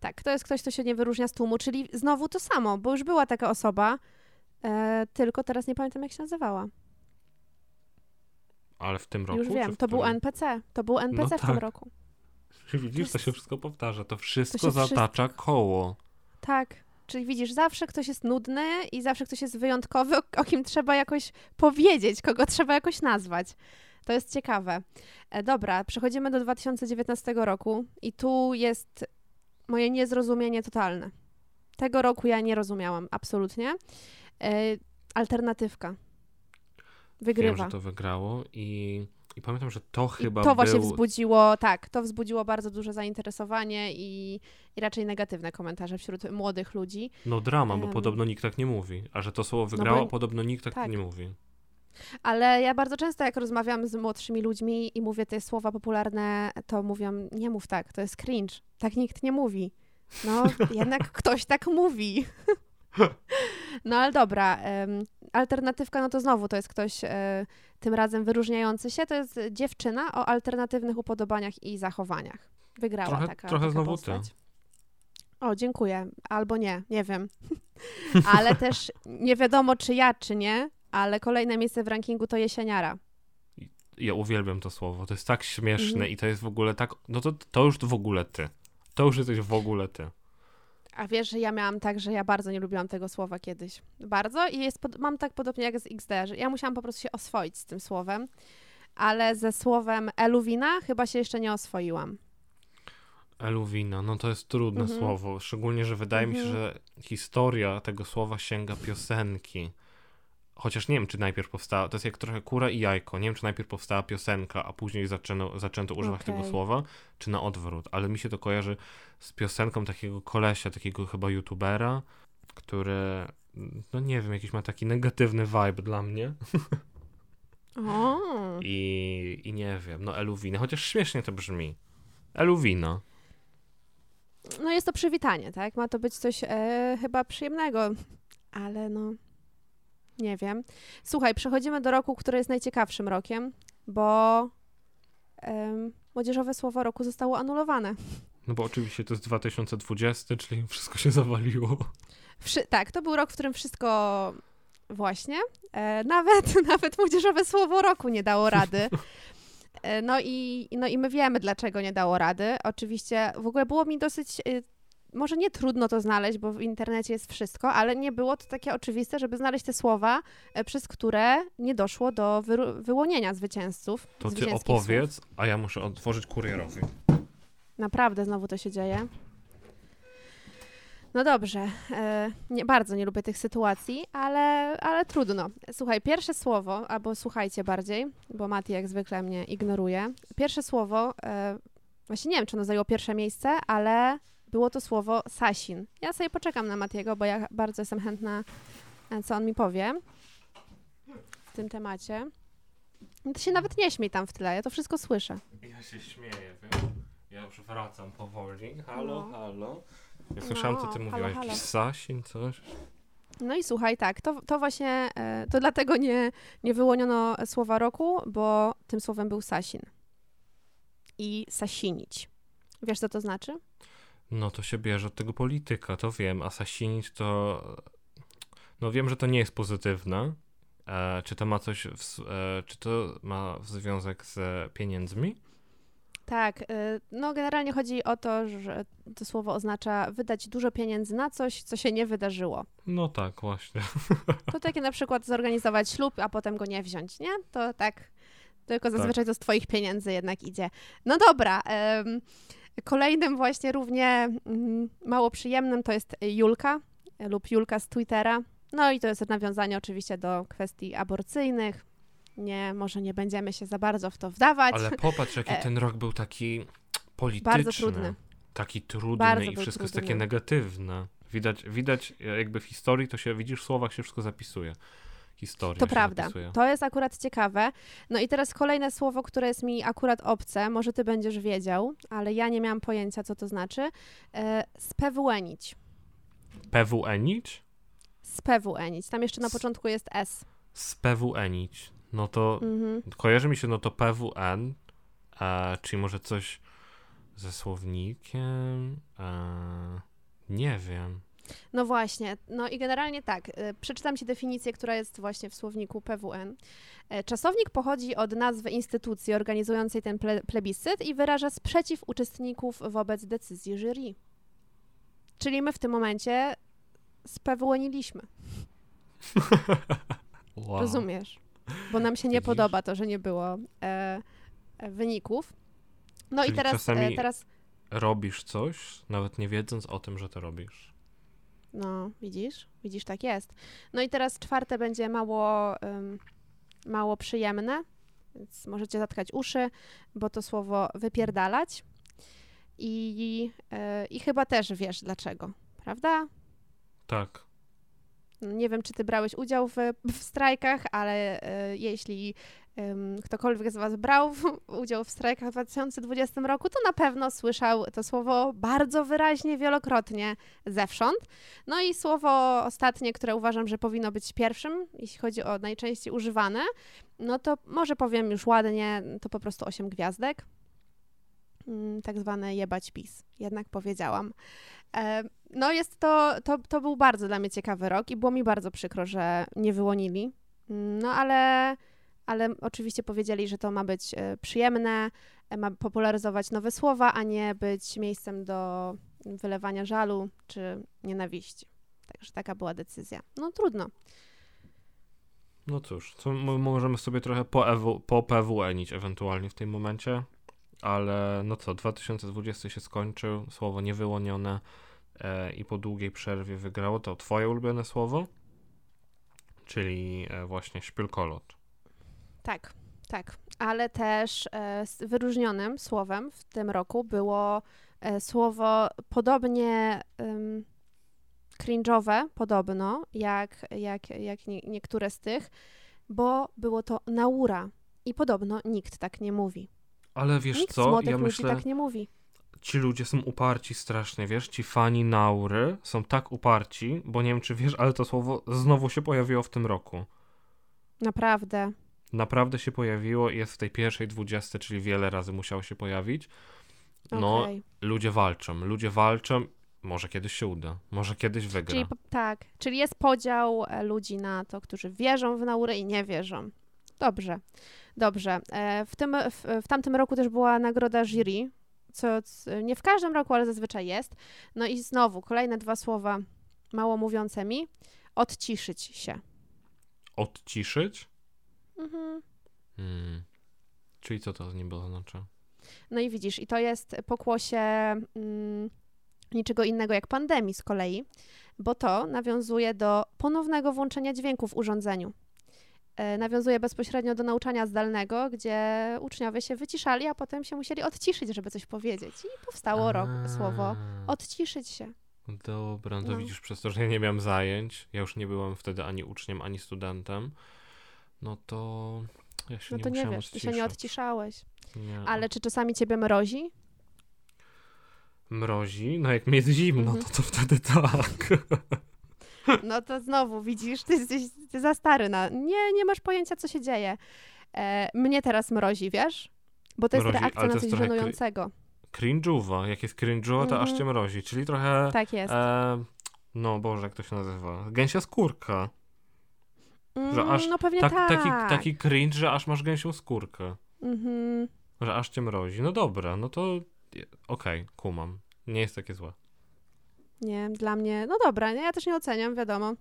Tak, to jest ktoś, kto się nie wyróżnia z tłumu, czyli znowu to samo, bo już była taka osoba, e, tylko teraz nie pamiętam, jak się nazywała. Ale w tym roku? już wiem, w to był którym? NPC. To był NPC w tym tak. roku. Widzisz, to jest- się wszystko powtarza. To wszystko się zatacza koło. Tak. Czyli widzisz, zawsze ktoś jest nudny i zawsze ktoś jest wyjątkowy, o, o kim trzeba jakoś powiedzieć, kogo trzeba jakoś nazwać. To jest ciekawe. E, dobra, przechodzimy do 2019 roku i tu jest moje niezrozumienie totalne. Tego roku ja nie rozumiałam, absolutnie. E, alternatywka. Wiem, Wygrywa. że to wygrało i, i pamiętam, że to I chyba to właśnie był... wzbudziło, tak, to wzbudziło bardzo duże zainteresowanie i, i raczej negatywne komentarze wśród młodych ludzi. No drama, bo Em. podobno nikt tak nie mówi. A że to słowo bo- wygrało, podobno nikt tak, tak. nie mówi. Ale ja bardzo często, jak rozmawiam z młodszymi ludźmi i mówię te słowa popularne, to mówią, nie mów tak, to jest cringe. Tak nikt nie mówi. No, *laughs* jednak ktoś tak mówi. *laughs* No ale dobra, em, alternatywka, no to znowu to jest ktoś e, tym razem wyróżniający się. To jest dziewczyna o alternatywnych upodobaniach i zachowaniach. Wygrała Trochę- taka, trochę taka znowu ty. postać. O, dziękuję. Albo nie, nie wiem. *laughs* ale też nie wiadomo, czy ja, czy nie, ale kolejne miejsce w rankingu to jesieniara. Ja uwielbiam to słowo. To jest tak śmieszne Mhm. i to jest w ogóle tak... No to, to już w ogóle ty. To już jesteś w ogóle ty. A wiesz, że ja miałam tak, że ja bardzo nie lubiłam tego słowa kiedyś. Bardzo i jest pod, mam tak podobnie jak z XD, że ja musiałam po prostu się oswoić z tym słowem, ale ze słowem eluwina chyba się jeszcze nie oswoiłam. Eluwina, no to jest trudne Mhm. słowo. Szczególnie, że wydaje mi się, Mhm. że historia tego słowa sięga piosenki. Chociaż nie wiem, czy najpierw powstała. To jest jak trochę kura i jajko. Nie wiem, czy najpierw powstała piosenka, a później zaczęto, zaczęto używać tego Okej. słowa, czy na odwrót. Ale mi się to kojarzy z piosenką takiego kolesia, takiego chyba youtubera, który, no nie wiem, jakiś ma taki negatywny vibe dla mnie. *laughs* I, i nie wiem, no Eluwina. Chociaż śmiesznie to brzmi. Eluwina. no jest to przywitanie, tak? Ma to być coś e, chyba przyjemnego, ale no nie wiem. Słuchaj, przechodzimy do roku, który jest najciekawszym rokiem, bo młodzieżowe słowo roku zostało anulowane. No bo oczywiście to jest 2020, czyli wszystko się zawaliło. Wszy- tak, to był rok, w którym wszystko Właśnie. E, nawet, *laughs* nawet młodzieżowe słowo roku nie dało rady. E, no i, no i my wiemy, dlaczego nie dało rady. Oczywiście w ogóle było mi dosyć, y, może nie trudno to znaleźć, bo w internecie jest wszystko, ale nie było to takie oczywiste, żeby znaleźć te słowa, e, przez które nie doszło do wyru- wyłonienia zwycięzców. To ty opowiedz, słów. a ja muszę otworzyć kurierowi. Naprawdę znowu to się dzieje. No dobrze, e, nie, bardzo nie lubię tych sytuacji, ale, ale trudno. Słuchaj, pierwsze słowo, albo słuchajcie bardziej, bo Mati jak zwykle mnie ignoruje. Pierwsze słowo, e, właśnie nie wiem, czy ono zajęło pierwsze miejsce, ale było to słowo Sasin. Ja sobie poczekam na Matiego, bo ja bardzo jestem chętna, e, co on mi powie w tym temacie. No To się nawet nie śmiej tam w tle, ja to wszystko słyszę. Ja się śmieję, wiesz? Ja już wracam powoli. Halo, No. halo. Ja słyszałam, co ty No, mówiłaś. halo, halo. Jakiś Sasin, coś? No i słuchaj, tak, to, to właśnie, e, to dlatego nie, nie wyłoniono słowa roku, bo tym słowem był sasin. I sasinić. Wiesz, co to znaczy? No to się bierze od tego polityka, to wiem. Asasinić to... No wiem, że to nie jest pozytywne. E, czy to ma coś... W, e, czy to ma związek z pieniędzmi? Tak, e, no generalnie chodzi o to, że to słowo oznacza wydać dużo pieniędzy na coś, co się nie wydarzyło. No tak, właśnie. To takie na przykład zorganizować ślub, a potem go nie wziąć, nie? To tak, tylko zazwyczaj to z twoich pieniędzy jednak idzie. No dobra, kolejnym właśnie równie mm, mało przyjemnym to jest Julka e, lub Julka z Twittera. No i to jest nawiązanie oczywiście do kwestii aborcyjnych. Nie, może nie będziemy się za bardzo w to wdawać. Ale popatrz, jaki E, ten rok był taki polityczny. Bardzo trudny. Taki trudny Bardzo i wszystko jest trudny. takie negatywne. Widać, widać e, jakby w historii, to się, widzisz, w słowach się wszystko zapisuje. Historia To prawda. To jest akurat ciekawe. No i teraz kolejne słowo, które jest mi akurat obce. Może ty będziesz wiedział, ale ja nie miałam pojęcia, co to znaczy. E, spewuenić. PWN-ić? Spewuenić. Tam jeszcze na początku jest S. SPWN-ić. No to Mhm. kojarzy mi się, no to PWN, e, czyli może coś ze słownikiem? E, nie wiem. No właśnie. No i generalnie tak. y, Przeczytam ci definicję, która jest właśnie w słowniku PWN. E, Czasownik pochodzi od nazwy instytucji organizującej ten ple plebiscyt i wyraża sprzeciw uczestników wobec decyzji jury. Czyli my w tym momencie spewueniliśmy. *laughs* Wow. Rozumiesz? Bo nam się nie Widzisz? podoba to, że nie było e, e, wyników. No Czyli i teraz, e, teraz, Robisz coś, nawet nie wiedząc o tym, że to robisz. No widzisz, widzisz, tak jest. No i teraz czwarte będzie mało, em, mało przyjemne, więc możecie zatkać uszy, bo to słowo wypierdalać. I, e, I chyba też wiesz dlaczego, prawda? Tak. Nie wiem, czy ty brałeś udział w, w strajkach, ale e, jeśli ktokolwiek z was brał udział w strajkach w 2020 roku, to na pewno słyszał to słowo bardzo wyraźnie, wielokrotnie zewsząd. No i słowo ostatnie, które uważam, że powinno być pierwszym, jeśli chodzi o najczęściej używane, no to może powiem już ładnie, to po prostu 8 gwiazdek. Mm, Tak zwane jebać pis, jednak powiedziałam. No jest to, to, to był bardzo dla mnie ciekawy rok i było mi bardzo przykro, że nie wyłonili. Mm, No ale, ale oczywiście powiedzieli, że to ma być e, przyjemne, e, ma popularyzować nowe słowa, a nie być miejscem do wylewania żalu czy nienawiści. Także taka była decyzja. No trudno. No cóż, co możemy sobie trochę popewuenić ewentualnie w tym momencie, ale no co, 2020 się skończył, słowo niewyłonione e, i po długiej przerwie wygrało to twoje ulubione słowo, czyli e, właśnie szpilkolot. Tak, tak. Ale też e, wyróżnionym słowem w tym roku było e, słowo podobnie um, cringe'owe, podobno, jak, jak, jak nie, niektóre z tych, bo było to naura. I podobno nikt tak nie mówi. Ale wiesz nikt co, ja myślę, tak nie mówi. ci ludzie są uparci strasznie, wiesz, ci fani Naury są tak uparci, bo nie wiem czy wiesz, ale to słowo znowu się pojawiło w tym roku. Naprawdę. Naprawdę się pojawiło i jest w tej pierwszej dwudziestce, czyli wiele razy musiało się pojawić. No, Okej. ludzie walczą, ludzie walczą Może kiedyś się uda. Może kiedyś wygra. Czyli tak, czyli jest podział e, ludzi na to, którzy wierzą w naury i nie wierzą. Dobrze, dobrze. E, W, tym, w, w tamtym roku też była nagroda jury, co nie w każdym roku, ale zazwyczaj jest. No i znowu kolejne dwa słowa mało mówiące mi. Odciszyć się. Odciszyć? Mhm. Hmm. Czyli co to niby oznacza? No i widzisz, i to jest pokłosie mm, niczego innego jak pandemii z kolei, bo to nawiązuje do ponownego włączenia dźwięku w urządzeniu. E, nawiązuje bezpośrednio do nauczania zdalnego, gdzie uczniowie się wyciszali, a potem się musieli odciszyć, żeby coś powiedzieć. I powstało rok, słowo A, odciszyć się. Dobra, no to No. widzisz, przez to, że ja nie miałem zajęć, ja już nie byłem wtedy ani uczniem, ani studentem, no to ja się No nie to nie wiesz, ty się nie odciszać. odciszałeś. Nie. Ale czy czasami ciebie mrozi? Mrozi? No jak mi jest zimno, Mhm. to, to wtedy tak. *laughs* No to znowu widzisz, ty jesteś ty za stary na. Nie, nie masz pojęcia, co się dzieje. E, mnie teraz mrozi, wiesz? Bo to jest Mrozi, reakcja na coś żenującego. Cringe'uwa. Jak jest cringe'uwa, to aż Mhm. cię mrozi. Czyli trochę... Tak jest. E, no Boże, jak to się nazywa? Gęsia skórka. Że Mm, aż no pewnie Tak, tak. taki, taki cringe, że aż masz gęsią skórkę. Mhm. Że aż cię mrozi. No dobra, no to okej, kumam. Nie jest takie złe. Nie, dla mnie, no dobra, nie, ja też nie oceniam, wiadomo.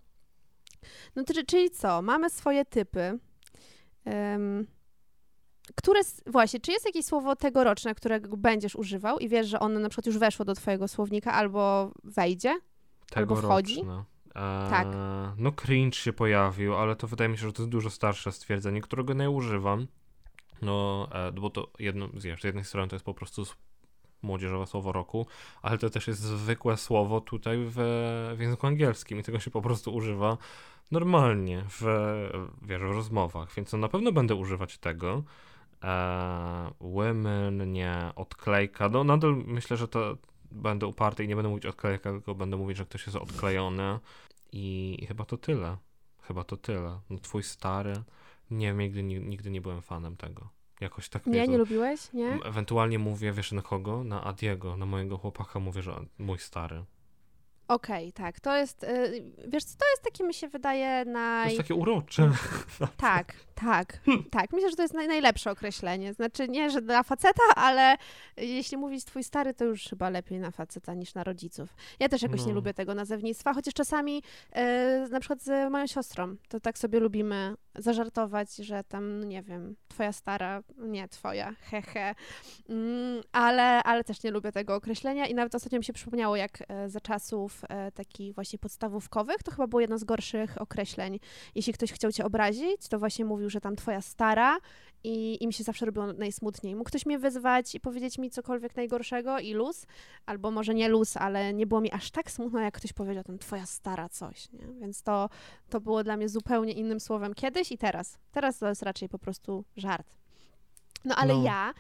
No to, czyli co? Mamy swoje typy. Em, które, właśnie, czy jest jakieś słowo tegoroczne, którego będziesz używał i wiesz, że ono na przykład już weszło do twojego słownika albo wejdzie? Albo wchodzi? Tak. No cringe się pojawił, ale to wydaje mi się, że to jest dużo starsze stwierdzenie, którego nie używam. No, e, bo to jedno, z jednej strony to jest po prostu młodzieżowe słowo roku, ale to też jest zwykłe słowo tutaj w, w języku angielskim i tego się po prostu używa normalnie w, wiesz, w rozmowach, więc no, na pewno będę używać tego. E, women, nie, odklejka. No nadal myślę, że to będę uparty i nie będę mówić odklejka, tylko będę mówić, że ktoś jest odklejony i, i chyba to tyle. Chyba to tyle. No twój stary, nie wiem, nigdy, ni- nigdy nie byłem fanem tego. Jakoś tak Nie, wiedzą. nie lubiłeś? Nie? Ewentualnie mówię, wiesz na kogo? Na Adiego, na mojego chłopaka mówię, że mój stary. Okej, tak, to jest, y, wiesz co, to jest takie, mi się wydaje, To naj... jest takie urocze. *laughs* Tak, tak, tak. Myślę, że to jest naj, najlepsze określenie. Znaczy nie, że dla faceta, ale jeśli mówić twój stary, to już chyba lepiej na faceta niż na rodziców. Ja też jakoś nie No. lubię tego nazewnictwa, chociaż czasami e, na przykład z moją siostrą, to tak sobie lubimy zażartować, że tam, no nie wiem, twoja stara, nie twoja, hehe. Mm, ale, ale też nie lubię tego określenia i nawet ostatnio mi się przypomniało, jak e, za czasów e, takich właśnie podstawówkowych, to chyba było jedno z gorszych określeń jeśli ktoś chciał cię obrazić, to właśnie mówił, że tam twoja stara i, i mi się zawsze robiło najsmutniej. Mógł ktoś mnie wyzwać i powiedzieć mi cokolwiek najgorszego i luz, albo może nie luz, ale nie było mi aż tak smutno, jak ktoś powiedział tam twoja stara coś, nie? Więc to, to było dla mnie zupełnie innym słowem kiedyś i teraz. Teraz to jest raczej po prostu żart. No ale No. ja,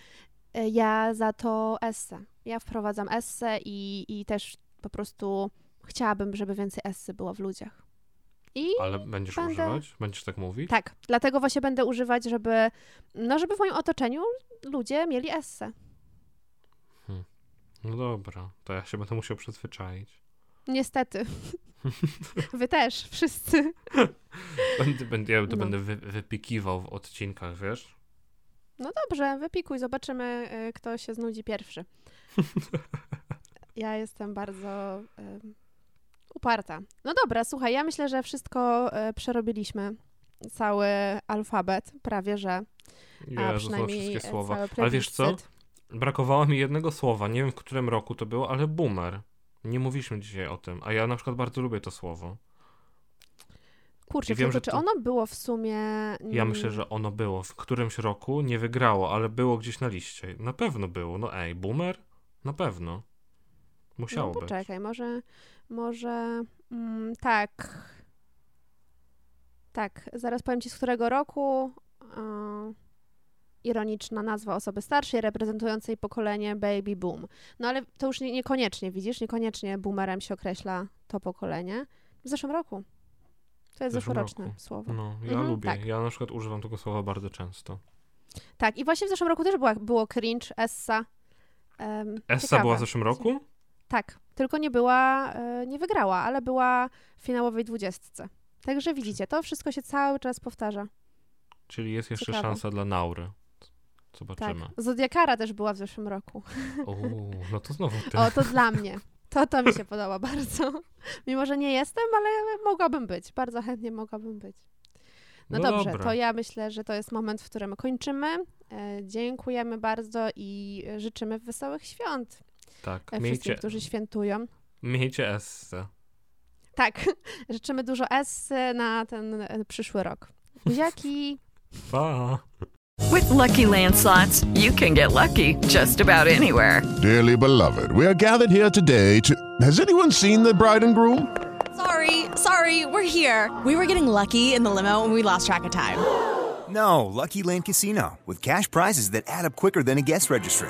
e, ja za to esse. Ja wprowadzam esse i, i też po prostu chciałabym, żeby więcej essy było w ludziach. I Ale będziesz Będę- używać? Będziesz tak mówić? tak, dlatego właśnie będę używać, żeby, no żeby w moim otoczeniu ludzie mieli esse. No dobra, to ja się będę musiał przyzwyczaić. Niestety. *laughs* Wy też, wszyscy. Będę, będę, ja to No. będę wy, wypikiwał w odcinkach, wiesz? No dobrze, wypikuj, zobaczymy, y, kto się znudzi pierwszy. *laughs* Ja jestem bardzo y, uparta. No dobra, słuchaj, ja myślę, że wszystko y, przerobiliśmy. Cały alfabet, prawie że. A Jezus, no przynajmniej wszystkie słowa. cały Ale wiesz co? plebiscyt. Brakowało mi jednego słowa. Nie wiem, w którym roku to było, ale boomer. Nie mówiliśmy dzisiaj o tym, a ja na przykład bardzo lubię to słowo. Kurczę, I wiem, tylko że czy to- ono było w sumie... Ja mm, myślę, że ono było w którymś roku, nie wygrało, ale było gdzieś na liście. Na pewno było. No ej, boomer? Na pewno. Musiało no, być. poczekaj, może, może, mm, tak, tak, zaraz powiem ci z którego roku, ironiczna nazwa osoby starszej reprezentującej pokolenie baby boom. No ale to już nie, niekoniecznie, widzisz, niekoniecznie boomerem się określa to pokolenie. W zeszłym roku. To jest zeszłoroczne roku. słowo. No, ja Mhm, lubię. tak. Ja na przykład używam tego słowa bardzo często. Tak, i właśnie w zeszłym roku też była, było cringe, essa. Um, Essa była w zeszłym roku? Tak, tylko nie była, e, nie wygrała, ale była w finałowej dwudziestce. Także widzicie, to wszystko się cały czas powtarza. Czyli jest jeszcze Ciekawe. szansa dla Naury. Tak. Zobaczymy. Zodiakara też była w zeszłym roku. Uuu, no to znowu ty. O, to dla mnie. To, to mi się podoba bardzo. Mimo, że nie jestem, ale mogłabym być. Bardzo chętnie mogłabym być. No, dobrze, dobra. to ja myślę, że to jest moment, w którym kończymy. E, dziękujemy bardzo i życzymy wesołych świąt Tak, wszystkim, miejcie, którzy świętują. miejcie esse. Tak, *laughs* życzymy dużo S na ten przyszły rok. Buziaki! *laughs* Pa! With Lucky Land slots, you can get lucky just about anywhere. Dearly beloved, we are gathered here today to. Has anyone seen the bride and groom? Sorry, sorry, we're here. We were getting lucky in the limo and we lost track of time. No, Lucky Land Casino, with cash prizes that add up quicker than a guest registry.